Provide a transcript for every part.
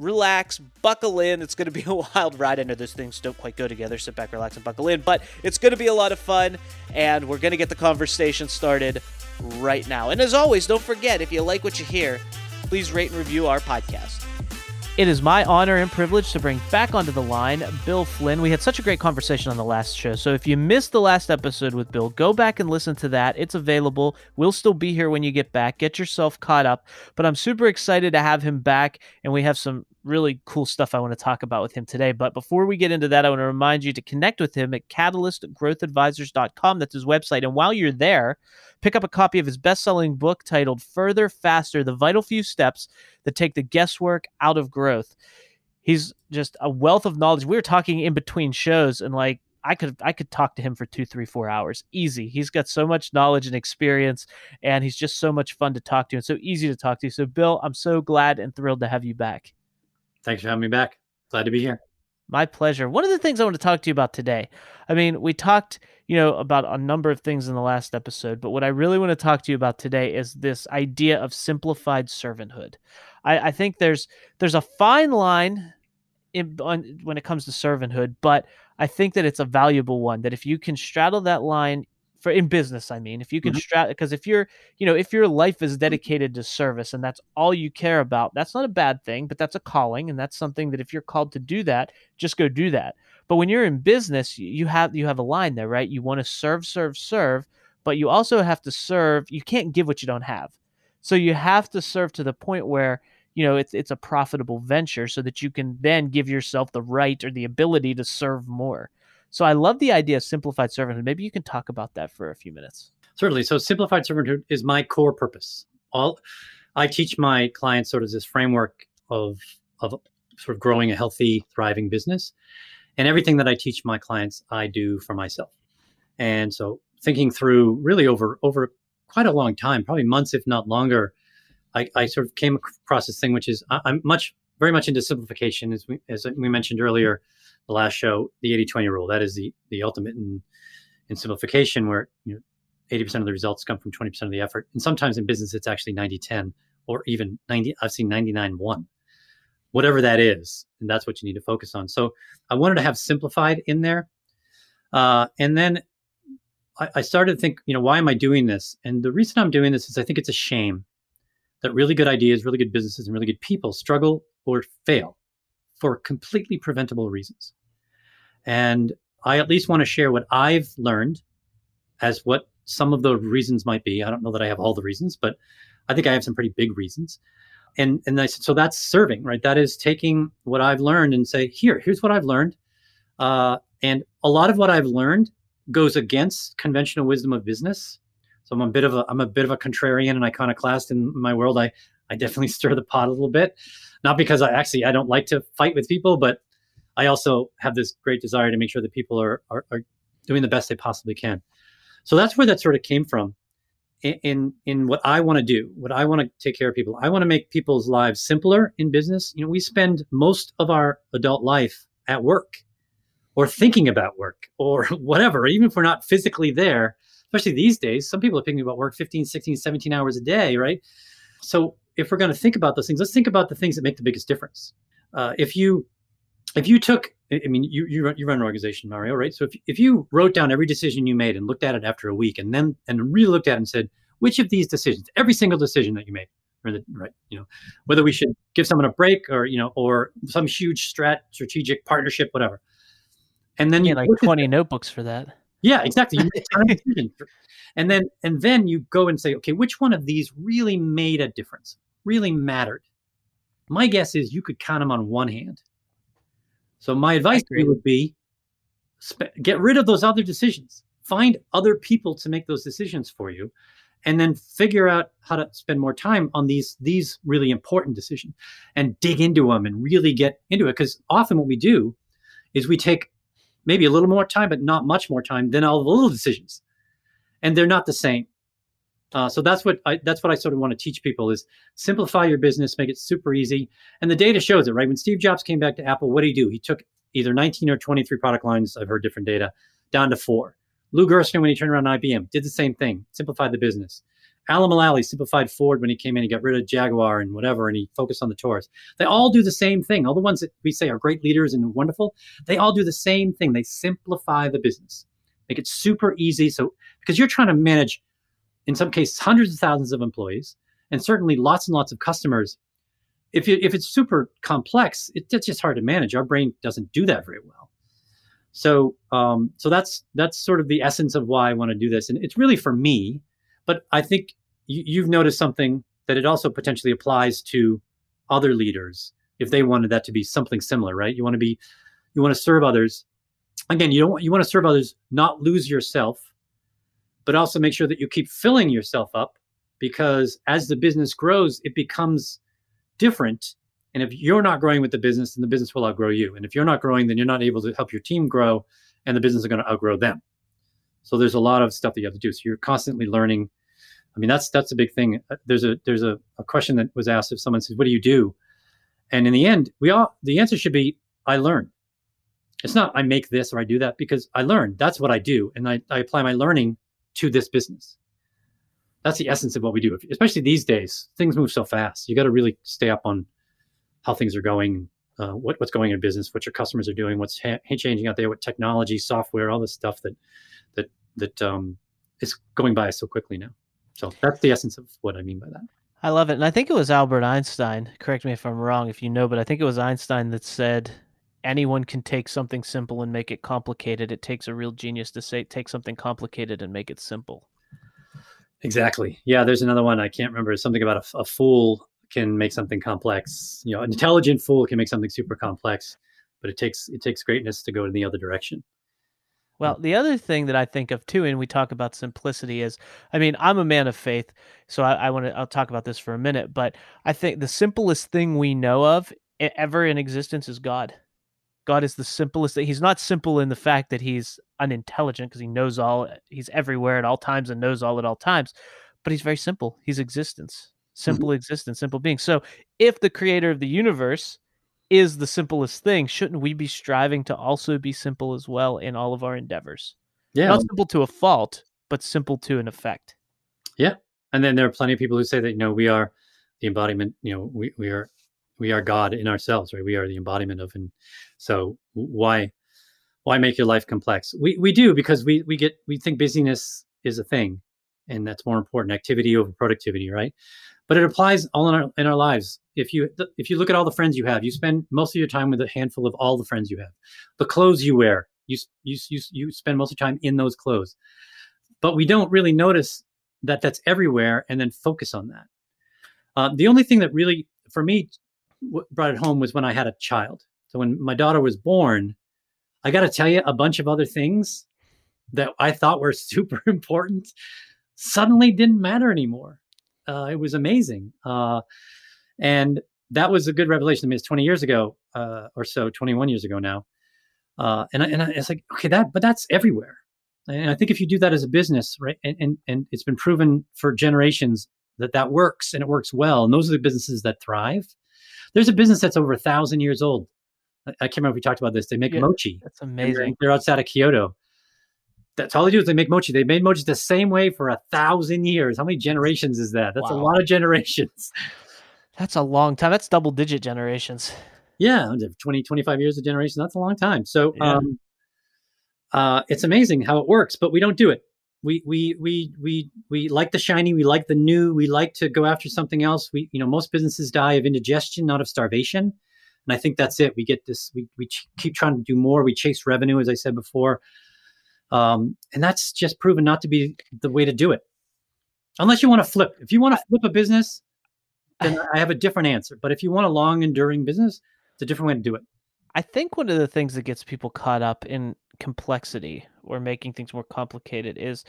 relax, buckle in. It's going to be a wild ride. I know those things don't quite go together. Sit back, relax, and buckle in. But it's going to be a lot of fun, and we're going to get the conversation started right now. And as always, don't forget if you like what you hear, please rate and review our podcast. It is my honor and privilege to bring back onto the line Bill Flynn. We had such a great conversation on the last show. So if you missed the last episode with Bill, go back and listen to that. It's available. We'll still be here when you get back. Get yourself caught up. But I'm super excited to have him back, and we have some really cool stuff I want to talk about with him today. But before we get into that, I want to remind you to connect with him at catalystgrowthadvisors.com. That's his website. And while you're there, pick up a copy of his best selling book titled Further, Faster The Vital Few Steps That Take the Guesswork Out of Growth. He's just a wealth of knowledge. We were talking in between shows, and like, I could I could talk to him for two, three, four hours. Easy. He's got so much knowledge and experience, and he's just so much fun to talk to and so easy to talk to. So, Bill, I'm so glad and thrilled to have you back. Thanks for having me back. Glad to be here. My pleasure. One of the things I want to talk to you about today. I mean, we talked, you know, about a number of things in the last episode, but what I really want to talk to you about today is this idea of simplified servanthood. I, I think there's there's a fine line in, on, when it comes to servanthood, but I think that it's a valuable one. That if you can straddle that line, for in business i mean if you can mm-hmm. strat because if you're you know if your life is dedicated to service and that's all you care about that's not a bad thing but that's a calling and that's something that if you're called to do that just go do that. But when you're in business you have you have a line there right? You want to serve serve serve but you also have to serve you can't give what you don't have. So you have to serve to the point where you know it's it's a profitable venture so that you can then give yourself the right or the ability to serve more so I love the idea of simplified servanthood. Maybe you can talk about that for a few minutes. Certainly. So simplified servanthood is my core purpose. All I teach my clients sort of this framework of of sort of growing a healthy, thriving business. And everything that I teach my clients, I do for myself. And so thinking through really over over quite a long time, probably months, if not longer, I, I sort of came across this thing, which is I, am much, very much into simplification, as we, as we mentioned earlier the last show, the 80-20 rule. That is the the ultimate in in simplification, where you know 80% of the results come from 20% of the effort. And sometimes in business, it's actually 90-10 or even 90. I've seen 99-1, whatever that is, and that's what you need to focus on. So I wanted to have simplified in there, uh, and then I, I started to think, you know, why am I doing this? And the reason I'm doing this is I think it's a shame that really good ideas, really good businesses, and really good people struggle or fail for completely preventable reasons. And I at least want to share what I've learned as what some of the reasons might be. I don't know that I have all the reasons, but I think I have some pretty big reasons. And and I said, so that's serving, right? That is taking what I've learned and say, here, here's what I've learned. Uh, and a lot of what I've learned goes against conventional wisdom of business. So I'm a bit of a I'm a bit of a contrarian and iconoclast in my world. I I definitely stir the pot a little bit, not because I actually I don't like to fight with people, but I also have this great desire to make sure that people are, are, are doing the best they possibly can. So that's where that sort of came from. In, in, in what I want to do, what I want to take care of people. I want to make people's lives simpler in business. You know, we spend most of our adult life at work or thinking about work or whatever, even if we're not physically there, especially these days, some people are thinking about work 15, 16, 17 hours a day, right? So if we're going to think about those things, let's think about the things that make the biggest difference. Uh, if you if you took I mean, you, you run, you run an organization, Mario, right? So if, if you wrote down every decision you made and looked at it after a week and then and really looked at it and said, which of these decisions, every single decision that you made, or the, right, you know, whether we should give someone a break or, you know, or some huge strat strategic partnership, whatever. And then you like 20 notebooks for that. Yeah, exactly. You make a ton of decisions. And then and then you go and say, okay, which one of these really made a difference? Really mattered? My guess is you could count them on one hand. So my advice to you would be sp- get rid of those other decisions. Find other people to make those decisions for you and then figure out how to spend more time on these these really important decisions and dig into them and really get into it. Because often what we do is we take maybe a little more time but not much more time than all the little decisions. And they're not the same uh, so that's what I, that's what I sort of want to teach people is simplify your business, make it super easy. And the data shows it, right? When Steve Jobs came back to Apple, what did he do? He took either 19 or 23 product lines. I've heard different data down to four. Lou Gerstner, when he turned around IBM, did the same thing, simplified the business. Alan Mulally simplified Ford when he came in. He got rid of Jaguar and whatever, and he focused on the Taurus. They all do the same thing. All the ones that we say are great leaders and wonderful, they all do the same thing. They simplify the business, make it super easy. So because you're trying to manage, in some cases, hundreds of thousands of employees, and certainly lots and lots of customers. If if it's super complex, it, it's just hard to manage. Our brain doesn't do that very well. So um, so that's that's sort of the essence of why I want to do this, and it's really for me. But I think you, you've noticed something that it also potentially applies to other leaders if they wanted that to be something similar, right? You want to be you want to serve others. Again, you don't you want to serve others, not lose yourself, but also make sure that you keep filling yourself up because as the business grows, it becomes different and if you're not growing with the business, then the business will outgrow you. And if you're not growing, then you're not able to help your team grow, and the business is going to outgrow them. So there's a lot of stuff that you have to do. So you're constantly learning. I mean, that's that's a big thing. Uh, there's a there's a, a question that was asked if someone says, "What do you do?" And in the end, we all the answer should be, "I learn." It's not I make this or I do that because I learn. That's what I do, and I, I apply my learning to this business. That's the essence of what we do. Especially these days, things move so fast. You got to really stay up on how things are going, uh, what, what's going in business, what your customers are doing, what's ha- changing out there, what technology, software, all this stuff that that that um, is going by so quickly now. So that's the essence of what I mean by that. I love it, and I think it was Albert Einstein. Correct me if I'm wrong, if you know, but I think it was Einstein that said anyone can take something simple and make it complicated. It takes a real genius to say take something complicated and make it simple. Exactly. Yeah, there's another one I can't remember. Something about a, a fool can make something complex. You know, an intelligent fool can make something super complex, but it takes it takes greatness to go in the other direction. Well, the other thing that I think of too, and we talk about simplicity, is I mean, I'm a man of faith, so I, I want to I'll talk about this for a minute, but I think the simplest thing we know of ever in existence is God. God is the simplest. He's not simple in the fact that he's unintelligent because he knows all. He's everywhere at all times and knows all at all times, but he's very simple. He's existence. Mm-hmm. simple mm-hmm. existence, simple being. So if the creator of the universe is the simplest thing, shouldn't we be striving to also be simple as well in all of our endeavors? Yeah. Not simple to a fault, but simple to an effect. Yeah. And then there are plenty of people who say that, you know, we are the embodiment, you know, we, we are we are God in ourselves, right? We are the embodiment of and so why why make your life complex? We we do because we we get we think busyness is a thing and that's more important activity over productivity right? But it applies all in our in our lives. If you if you look at all the friends you have you spend most of your time with a handful of all the friends you have. The clothes you wear you you you, you spend most of your time in those clothes. But we don't really notice that that's everywhere and then focus on that. Uh, the only thing that really for me brought it home was when i had a child so when my daughter was born i got to tell you a bunch of other things that i thought were super important suddenly didn't matter anymore uh, it was amazing. Uh, and that was a good revelation to me. It's 20 years ago uh, or so, 21 years ago now. Uh, and I, and I, it's like, okay, that, but that's everywhere. And I think if you do that as a business, right, and, and, and it's been proven for generations that that works and it works well. And those are the businesses that thrive. There's a business that's over a thousand years old. I, I can't remember if we talked about this. They make yeah, mochi. That's amazing. They're, they're outside of Kyoto that's all they do is they make mochi. They made mochi the same way for a thousand years. How many generations is that? That's wow. a lot of generations. That's a long time. That's double digit generations. Yeah, 20, 25 years of generation. That's a long time. So yeah. um, uh, it's amazing how it works, but we don't do it. We, we, we, we, we like the shiny. We like the new. We like to go after something else. We, you know, most businesses die of indigestion, not of starvation. And I think that's it. We get this, we, we ch- keep trying to do more. We chase revenue, as I said before Um, and that's just proven not to be the way to do it. Unless you want to flip. If you want to flip a business, then I have a different answer. But if you want a long enduring business, it's a different way to do it. I think one of the things that gets people caught up in complexity or making things more complicated is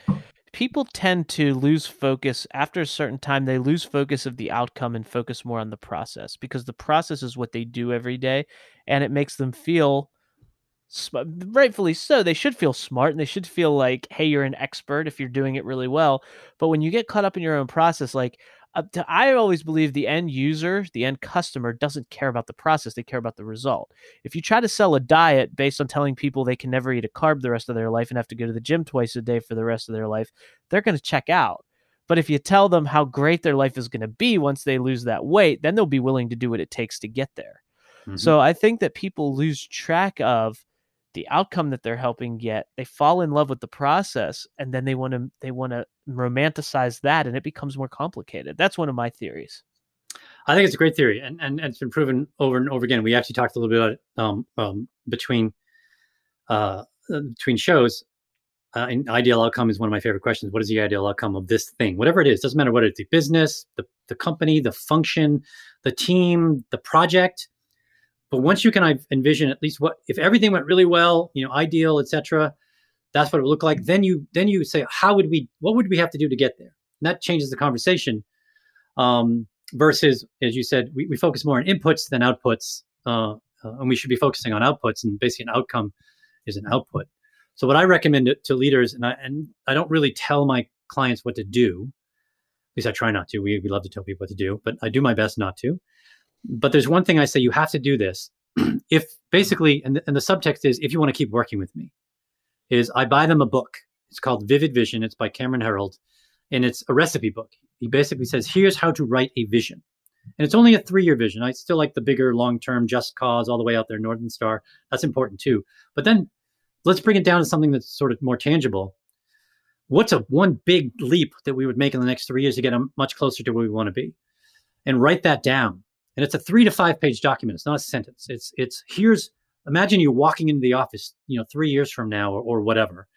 people tend to lose focus after a certain time they lose focus of the outcome and focus more on the process because the process is what they do every day and it makes them feel rightfully so they should feel smart and they should feel like hey you're an expert if you're doing it really well. But when you get caught up in your own process like to, I always believe the end user, the end customer doesn't care about the process, they care about the result. If you try to sell a diet based on telling people they can never eat a carb the rest of their life and have to go to the gym twice a day for the rest of their life, they're going to check out. But if you tell them how great their life is going to be once they lose that weight, then they'll be willing to do what it takes to get there. Mm-hmm. So I think that people lose track of the outcome that they're helping get they fall in love with the process and then they want to they want to romanticize that and it becomes more complicated. That's one of my theories. I think it's a great theory and and, and it's been proven over and over again. We actually talked a little bit about it um, um, between uh, between shows. Uh, an ideal outcome is one of my favorite questions. What is the ideal outcome of this thing? Whatever it is doesn't matter what it's the business the, the company the function the team the project. But once you can envision at least what if everything went really well, you know, ideal, etc. That's what it would look like. Then you then you say, how would we? What would we have to do to get there? And that changes the conversation. Um, versus, as you said, we, we focus more on inputs than outputs, uh, uh, and we should be focusing on outputs. And basically, an outcome is an output. So what I recommend to, to leaders, and I and I don't really tell my clients what to do. At least I try not to. We, we love to tell people what to do, but I do my best not to. But there's one thing I say you have to do this. if basically, and the, and the subtext is if you want to keep working with me, is I buy them a book. It's called Vivid Vision. It's by Cameron Herold, and it's a recipe book. He basically says, here's how to write a vision. And it's only a three year vision. I still like the bigger, long term, just cause all the way out there, Northern Star. That's important too. But then let's bring it down to something that's sort of more tangible. What's a one big leap that we would make in the next three years to get much closer to where we want to be? And write that down and it's a three to five page document. It's not a sentence. It's it's here's imagine you're walking into the office, you know, three years from now or, or whatever.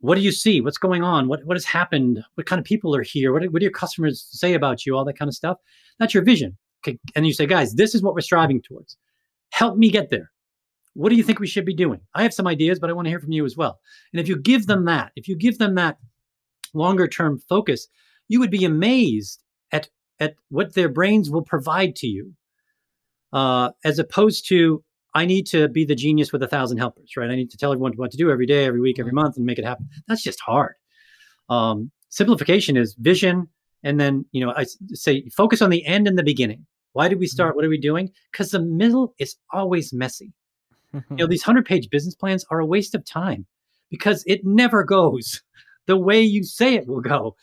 What do you see? What's going on? What what has happened? What kind of people are here? What, what do your customers say about you? All that kind of stuff. That's your vision. Okay. And you say, guys, this is what we're striving towards. Help me get there. What do you think we should be doing? I have some ideas, but I want to hear from you as well. And if you give them that, if you give them that longer term focus, you would be amazed at at what their brains will provide to you, uh, as opposed to I need to be the genius with a thousand helpers, right? I need to tell everyone what to do every day, every week, every month, and make it happen. That's just hard. Um, simplification is vision, and then you know I say focus on the end and the beginning. Why did we mm-hmm. start? What are we doing? Because the middle is always messy. you know these hundred page business plans are a waste of time because it never goes the way you say it will go.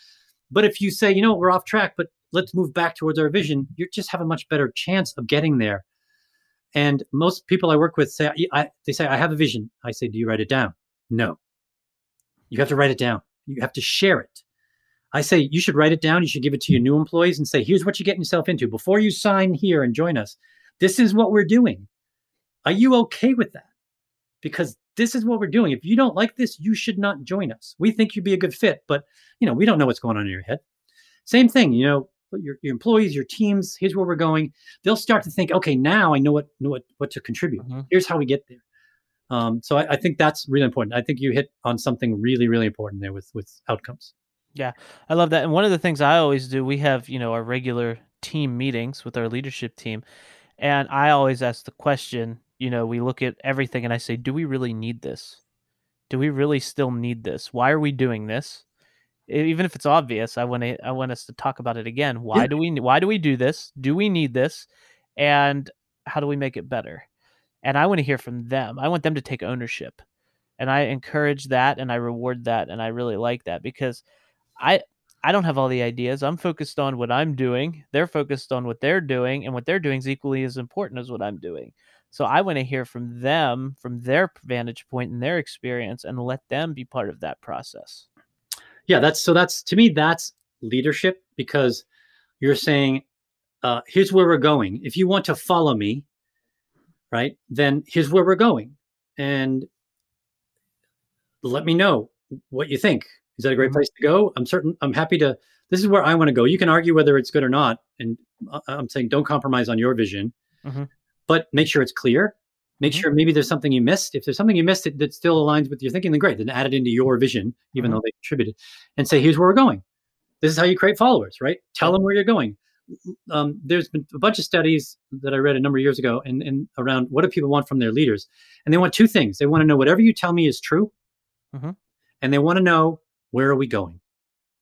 But if you say, you know, we're off track, but let's move back towards our vision, you just have a much better chance of getting there. And most people I work with say, I, they say, I have a vision. I say, do you write it down? No. You have to write it down. You have to share it. I say, you should write it down. You should give it to your new employees and say, here's what you're getting yourself into. Before you sign here and join us, this is what we're doing. Are you okay with that? Because this is what we're doing. If you don't like this, you should not join us. We think you'd be a good fit, but you know, we don't know what's going on in your head. Same thing, you know, your, your employees, your teams, here's where we're going. They'll start to think, okay, now I know what know what, what to contribute. Mm-hmm. Here's how we get there. Um, so I, I, think that's really important. I think you hit on something really, really important there with with outcomes. Yeah, I love that. And one of the things I always do, we have you know our regular team meetings with our leadership team, and I always ask the question. You know, we look at everything, and I say, do we really need this? Do we really still need this? Why are we doing this? Even if it's obvious, I want to I want us to talk about it again. Why yeah. do we why do we do this? Do we need this? And how do we make it better? And I want to hear from them. I want them to take ownership. And I encourage that and I reward that and I really like that because I I don't have all the ideas. I'm focused on what I'm doing. They're focused on what they're doing and what they're doing is equally as important as what I'm doing. So I want to hear from them, from their vantage point and their experience and let them be part of that process yeah that's so that's to me that's leadership because you're saying uh, here's where we're going if you want to follow me right then here's where we're going and let me know what you think. Is that a great mm-hmm. place to go? I'm certain. I'm happy to. This is where I want to go. You can argue whether it's good or not, and uh, I'm saying don't compromise on your vision, mm-hmm. but make sure it's clear. Make mm-hmm. sure maybe there's something you missed. If there's something you missed that, that still aligns with your thinking, then great. Then add it into your vision, even mm-hmm. though they contributed, and say, here's where we're going. This is how you create followers, right? Tell them where you're going. Um, there's been a bunch of studies that I read a number of years ago, and, and around what do people want from their leaders, and they want two things. They want to know whatever you tell me is true, mm-hmm. and they want to know where are we going.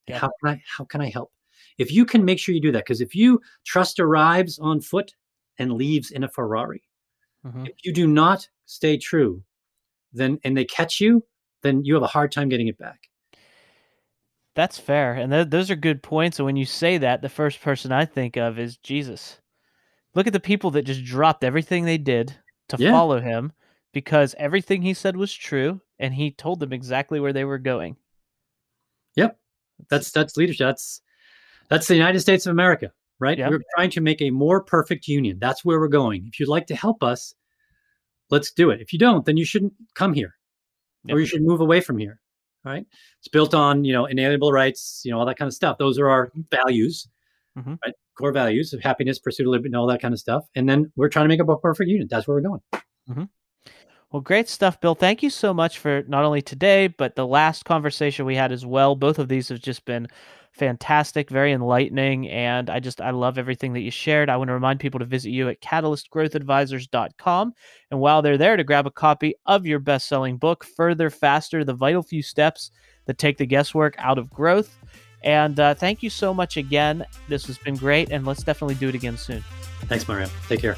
Yeah. How can I how can I help? If you can make sure you do that, because if you trust arrives on foot and leaves in a Ferrari, mm-hmm. if you do not stay true, then and they catch you, then you have a hard time getting it back. That's fair, and th- those are good points. And when you say that, the first person I think of is Jesus. Look at the people that just dropped everything they did to yeah. follow him because everything he said was true, and he told them exactly where they were going. Yep, that's that's leadership. That's that's the United States of America, right? Yep. We're trying to make a more perfect union. That's where we're going. If you'd like to help us, let's do it. If you don't, then you shouldn't come here, yep. or you should move away from here right? It's built on, you know, inalienable rights, you know, all that kind of stuff. Those are our values, mm-hmm. right? Core values of happiness, pursuit of liberty, and all that kind of stuff. And then we're trying to make a perfect union. That's where we're going. Mm-hmm. Well, great stuff, Bill. Thank you so much for not only today, but the last conversation we had as well. Both of these have just been fantastic, very enlightening, and I just I love everything that you shared. I want to remind people to visit you at catalystgrowthadvisors.com, and while they're there, to grab a copy of your best-selling book, Further Faster: The Vital Few Steps That Take the Guesswork Out of Growth. And uh, thank you so much again. This has been great, and let's definitely do it again soon. Thanks, Mario. Take care.